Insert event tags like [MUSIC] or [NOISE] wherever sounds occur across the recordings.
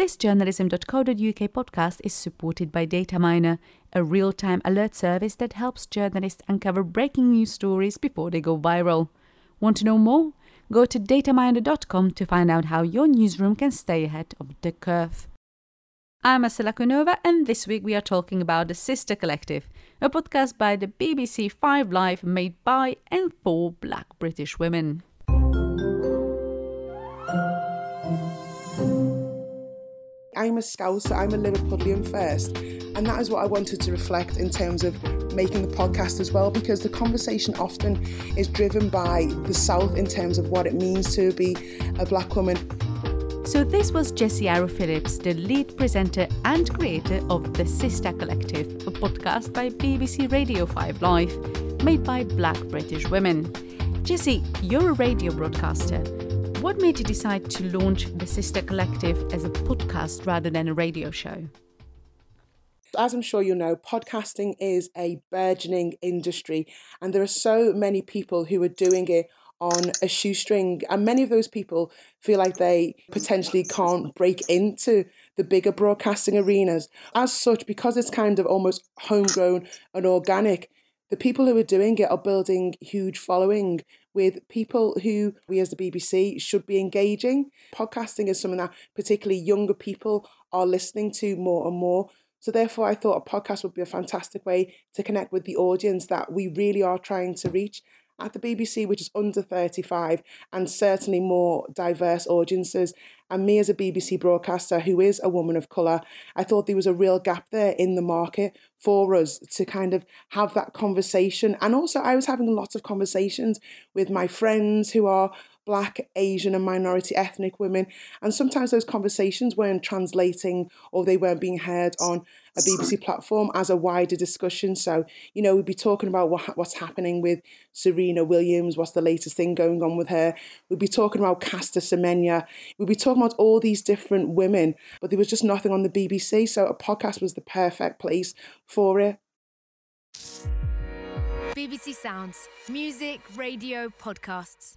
This journalism.co.uk podcast is supported by Dataminr, a real time alert service that helps journalists uncover breaking news stories before they go viral. Want to know more? Go to dataminr.com to find out how your newsroom can stay ahead of the curve. I'm Marcela Kunova, and this week we are talking about The Sister Collective, a podcast by the BBC Five Live made by and for black British women. I'm a Scouser, I'm a Liverpudlian first. And that is what I wanted to reflect in terms of making the podcast as well, because the conversation often is driven by the South in terms of what it means to be a black woman. So, this was Jessie Arrow Phillips, the lead presenter and creator of The Sister Collective, a podcast by BBC Radio 5 Live, made by black British women. Jessie, you're a radio broadcaster. What made you decide to launch the Sister Collective as a podcast rather than a radio show? As I'm sure you know, podcasting is a burgeoning industry, and there are so many people who are doing it on a shoestring. And many of those people feel like they potentially can't break into the bigger broadcasting arenas. As such, because it's kind of almost homegrown and organic, the people who are doing it are building huge following with people who we as the BBC should be engaging. Podcasting is something that particularly younger people are listening to more and more. So therefore I thought a podcast would be a fantastic way to connect with the audience that we really are trying to reach at the BBC, which is under 35 and certainly more diverse audiences. And me as a BBC broadcaster who is a woman of colour, I thought there was a real gap there in the market for us to kind of have that conversation. And also, I was having lots of conversations with my friends who are black, Asian, and minority ethnic women. And sometimes those conversations weren't translating or they weren't being heard on a BBC platform as a wider discussion. So, you know, we'd be talking about what, what's happening with Serena Williams, what's the latest thing going on with her. We'd be talking about Caster Semenya. We'd be talking about all these different women, but there was just nothing on the BBC. So a podcast was the perfect place for it. BBC Sounds, music, radio, podcasts.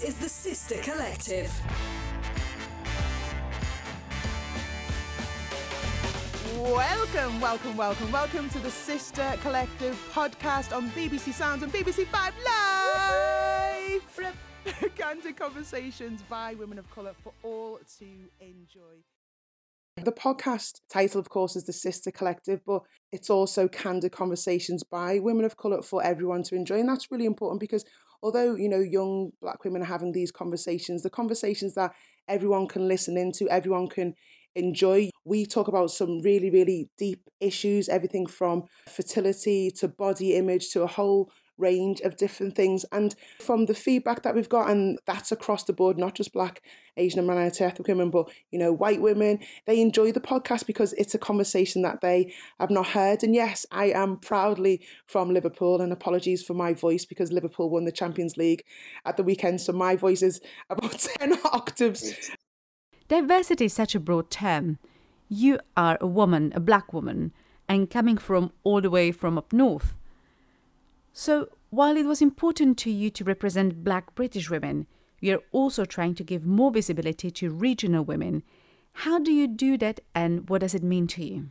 This is the Sister Collective. Welcome, welcome, welcome, welcome to the Sister Collective podcast on BBC Sounds and BBC Five Live. [LAUGHS] Candid conversations by women of colour for all to enjoy. The podcast title, of course, is The Sister Collective, but it's also candid conversations by women of colour for everyone to enjoy. And that's really important because although, you know, young black women are having these conversations, the conversations that everyone can listen into, everyone can enjoy. We talk about some really, really deep issues, everything from fertility to body image to a whole range of different things. And from the feedback that we've got, and that's across the board, not just black, Asian, and minority ethnic women, but you know, white women, they enjoy the podcast because it's a conversation that they have not heard. And yes, I am proudly from Liverpool, and apologies for my voice because Liverpool won the Champions League at the weekend, so my voice is [LAUGHS] about 10 octaves. Diversity is such a broad term. You are a woman, a black woman, and coming from all the way from up north. So, while it was important to you to represent black British women, you're also trying to give more visibility to regional women. How do you do that and what does it mean to you?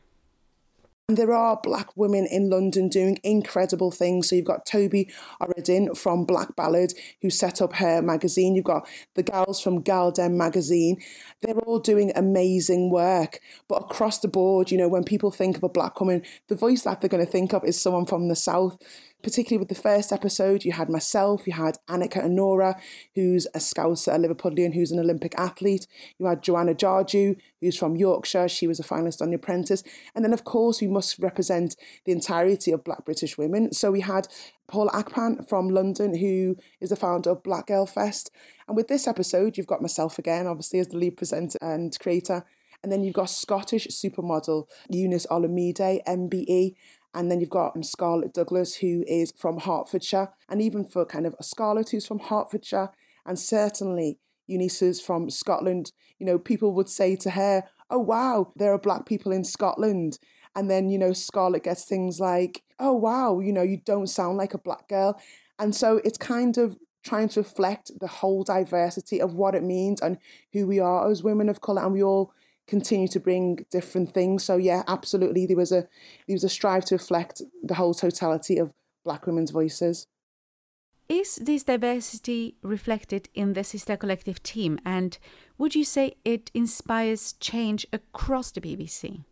There are black women in London doing incredible things. So you've got Tobi Oredein from Black Ballad, who set up her magazine. You've got the gals from Gal Dem magazine. They're all doing amazing work. But across the board, you know, when people think of a black woman, the voice that they're going to think of is someone from the South particularly with the first episode, you had myself, you had Anyika Onuora, who's a Scouser, a Liverpudlian, who's an Olympic athlete. You had Joanna Jarjue, who's from Yorkshire. She was a finalist on The Apprentice. And then, of course, we must represent the entirety of Black British women. So we had Paula Akpan from London, who is the founder of Black Girl Fest. And with this episode, you've got myself again, obviously, as the lead presenter and creator. And then you've got Scottish supermodel Eunice Olumide, MBE, and then you've got um, Scarlett Douglas, who is from Hertfordshire, and even for kind of a Scarlett who's from Hertfordshire, and certainly Eunice is from Scotland. You know, people would say to her, Oh, wow, there are black people in Scotland. And then, you know, Scarlett gets things like, Oh, wow, you know, you don't sound like a black girl. And so it's kind of trying to reflect the whole diversity of what it means and who we are as women of colour and we all continue to bring different things. So yeah, absolutely there was a there was a strive to reflect the whole totality of black women's voices. Is this diversity reflected in the Sister Collective team and would you say it inspires change across the BBC?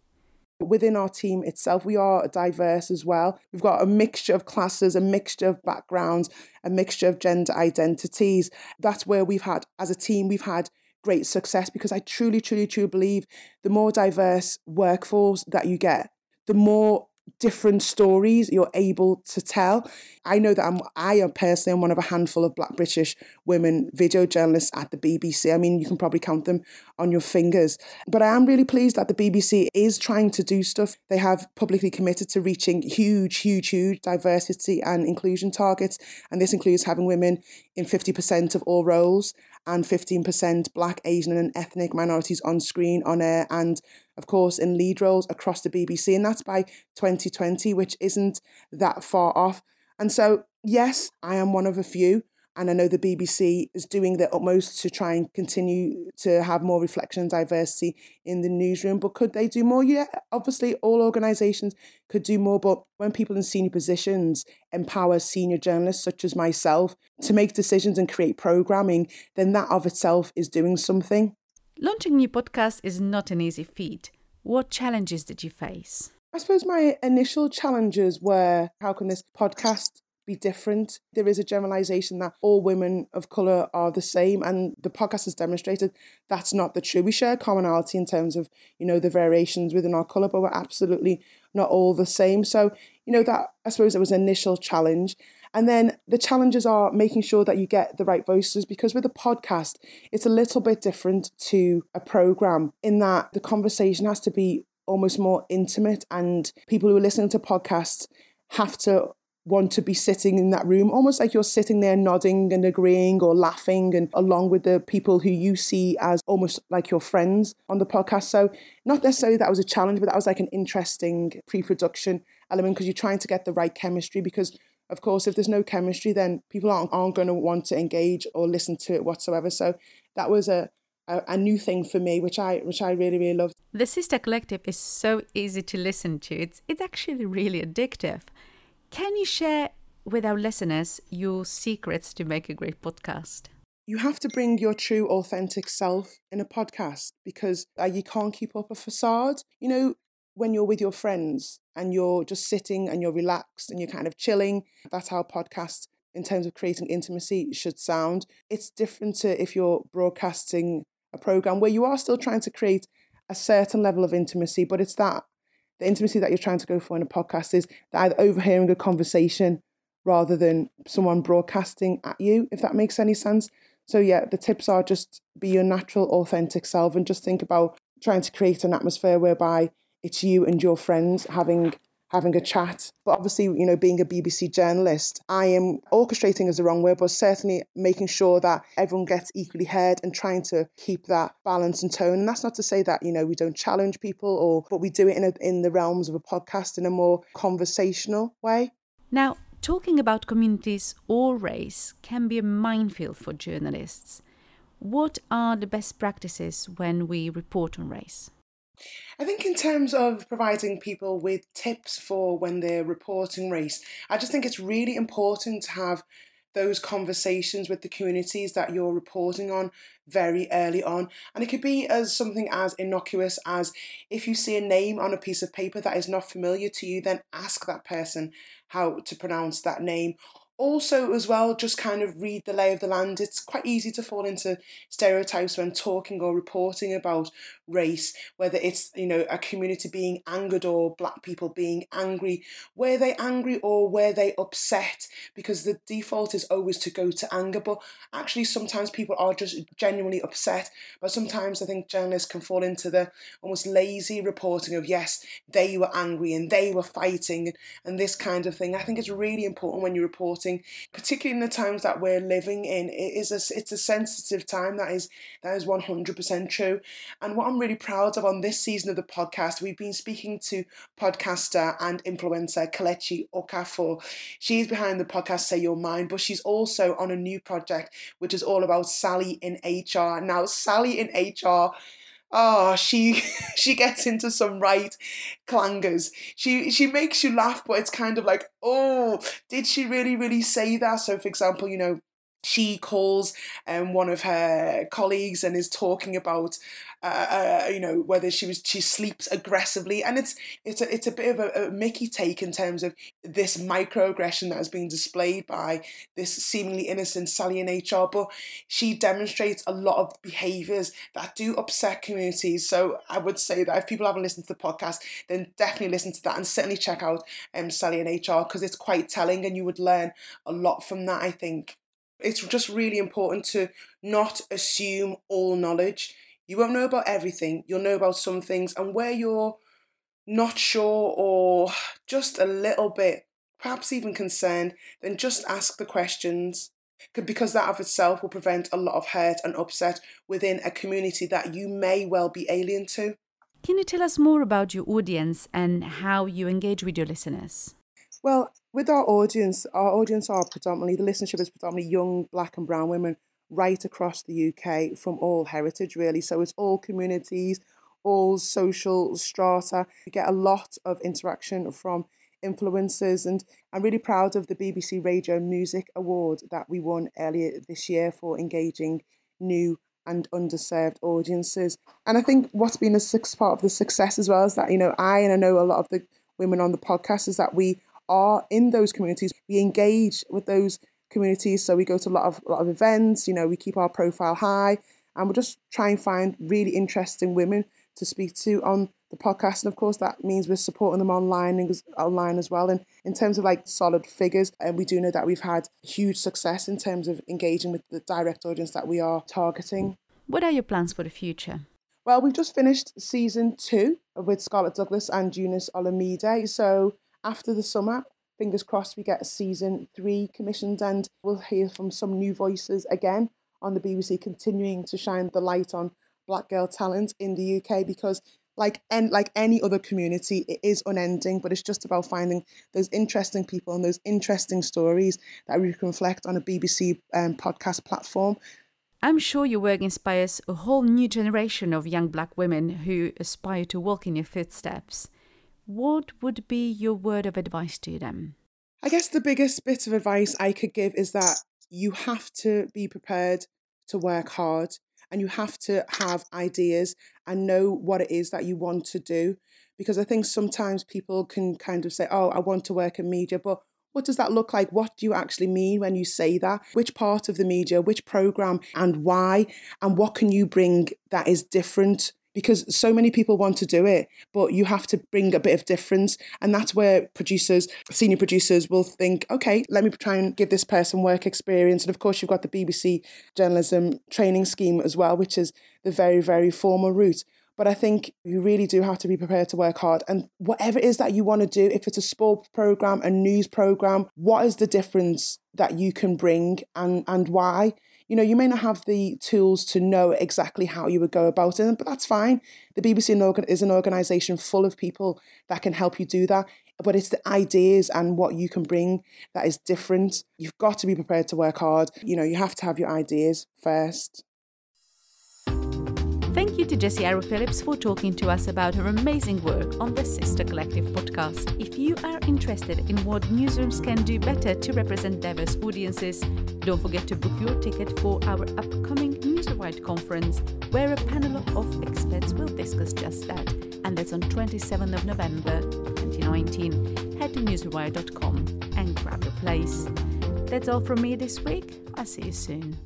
Within our team itself, we are diverse as well. We've got a mixture of classes, a mixture of backgrounds, a mixture of gender identities. That's where we've had, as a team, we've had great success because I truly, truly, truly believe the more diverse workforce that you get, the more different stories you're able to tell. I know that I'm I am personally am one of a handful of black British women video journalists at the BBC. I mean you can probably count them on your fingers. But I am really pleased that the BBC is trying to do stuff. They have publicly committed to reaching huge, huge, huge diversity and inclusion targets. And this includes having women in 50% of all roles and 15% black, Asian and ethnic minorities on screen, on air and of course, in lead roles across the BBC, and that's by 2020, which isn't that far off. And so, yes, I am one of a few, and I know the BBC is doing their utmost to try and continue to have more reflection and diversity in the newsroom. But could they do more? Yeah, obviously, all organisations could do more. But when people in senior positions empower senior journalists such as myself to make decisions and create programming, then that of itself is doing something. Launching new podcasts is not an easy feat. What challenges did you face? I suppose my initial challenges were how can this podcast be different? There is a generalization that all women of colour are the same, and the podcast has demonstrated that's not the true. We share commonality in terms of, you know, the variations within our colour, but we're absolutely not all the same. So, you know, that I suppose it was an initial challenge. And then the challenges are making sure that you get the right voices because with a podcast, it's a little bit different to a program in that the conversation has to be almost more intimate and people who are listening to podcasts have to want to be sitting in that room, almost like you're sitting there nodding and agreeing or laughing and along with the people who you see as almost like your friends on the podcast. So not necessarily that was a challenge, but that was like an interesting pre-production element because you're trying to get the right chemistry because of course, if there's no chemistry, then people aren't, aren't going to want to engage or listen to it whatsoever. So that was a, a, a, new thing for me, which I which I really really loved. The Sister Collective is so easy to listen to. It's it's actually really addictive. Can you share with our listeners your secrets to make a great podcast? You have to bring your true, authentic self in a podcast because uh, you can't keep up a facade. You know, when you're with your friends and you're just sitting and you're relaxed and you're kind of chilling. That's how podcasts, in terms of creating intimacy, should sound. It's different to if you're broadcasting a program where you are still trying to create a certain level of intimacy, but it's that the intimacy that you're trying to go for in a podcast is either overhearing a conversation rather than someone broadcasting at you, if that makes any sense. So, yeah, the tips are just be your natural, authentic self and just think about trying to create an atmosphere whereby it's you and your friends having having a chat. But obviously, you know, being a BBC journalist, I am orchestrating is the wrong word, but certainly making sure that everyone gets equally heard and trying to keep that balance and tone. And that's not to say that, you know, we don't challenge people or but we do it in a, in the realms of a podcast in a more conversational way. Now, talking about communities or race can be a minefield for journalists. What are the best practices when we report on race? I think, in terms of providing people with tips for when they're reporting race, I just think it's really important to have those conversations with the communities that you're reporting on very early on. And it could be as something as innocuous as if you see a name on a piece of paper that is not familiar to you, then ask that person how to pronounce that name also as well just kind of read the lay of the land. It's quite easy to fall into stereotypes when talking or reporting about race whether it's you know a community being angered or black people being angry. Were they angry or were they upset? Because the default is always to go to anger but actually sometimes people are just genuinely upset. But sometimes i think journalists can fall into the almost lazy reporting of yes they were angry and they were fighting and this kind of thing. I think it's really important when you're reporting particularly in the times that we're living in. It is a, it's a sensitive time. That is that is one hundred percent true. And what I'm really proud of on this season of the podcast, we've been speaking to podcaster and influencer Kelechi Okafor. She's behind the podcast Say Your Mind, but she's also on a new project which is all about Sally in HR. Now, Sally in HR oh she [LAUGHS] she gets into some right clangers. She she makes you laugh but it's kind of like oh did she really really say that? So for example you know she calls um, one of her colleagues and is talking about uh, uh, you know whether she was she sleeps aggressively. And it's it's a, it's a bit of a, a Mickey take in terms of this microaggression that has been displayed by this seemingly innocent Sally in HR but she demonstrates a lot of behaviours that do upset communities. So I would say that if people haven't listened to the podcast then definitely listen to that and certainly check out um, Sally in HR because it's quite telling and you would learn a lot from that I think it's just really important to not assume all knowledge you won't know about everything, you'll know about some things, and where you're not sure or just a little bit, perhaps even concerned, then just ask the questions. Because that of itself will prevent a lot of hurt and upset within a community that you may well be alien to. Can you tell us more about your audience and how you engage with your listeners? Well, with our audience, our audience are predominantly, the listenership is predominantly young black and brown women right across the UK from all heritage, really. So it's all communities, all social strata. We get a lot of interaction from influencers, and I'm really proud of the BBC Radio Music Award that we won earlier this year for engaging new and underserved audiences. And I think what's been a part of the success as well is that, you know, I and I know a lot of the women on the podcast is that we are in those communities. We engage with those communities. So we go to a lot of a lot of events. You know, we keep our profile high, and we just try and find really interesting women to speak to on the podcast. And of course, that means we're supporting them online and online as well. And in terms of like solid figures, and we do know that we've had huge success in terms of engaging with the direct audience that we are targeting. What are your plans for the future? Well, we've just finished season two with Scarlett Douglas and Eunice Olumide. So after the summer, fingers crossed we get a season three commissioned and we'll hear from some new voices again on the BBC continuing to shine the light on black girl talent in the UK because like and like any other community it is unending but it's just about finding those interesting people and those interesting stories that we can reflect on a BBC um, podcast platform. I'm sure your work inspires a whole new generation of young black women who aspire to walk in your footsteps what would be your word of advice to them? I guess the biggest bit of advice I could give is that you have to be prepared to work hard and you have to have ideas and know what it is that you want to do. Because I think sometimes people can kind of say, oh, I want to work in media, but what does that look like? What do you actually mean when you say that? Which part of the media, which program, and why? And what can you bring that is different because so many people want to do it, but you have to bring a bit of difference. And that's where producers, senior producers, will think, okay, let me try and give this person work experience. And of course, you've got the BBC journalism training scheme as well, which is the very, very formal route. But I think you really do have to be prepared to work hard. And whatever it is that you want to do, if it's a sport program, a news program, what is the difference that you can bring and, and why? you know, you may not have the tools to know exactly how you would go about it, but that's fine. The BBC is an organisation full of people that can help you do that. But it's the ideas and what you can bring that is different. You've got to be prepared to work hard. You know, you have to have your ideas first. Thank you to Jessie Arrow Phillips for talking to us about her amazing work on the Sister Collective podcast. If you are interested in what newsrooms can do better to represent diverse audiences, don't forget to book your ticket for our upcoming Newsrewired conference, where a panel of experts will discuss just that. And that's on 27th of November 2019. Head to newsrewired.com and grab your place. That's all from me this week. I'll see you soon.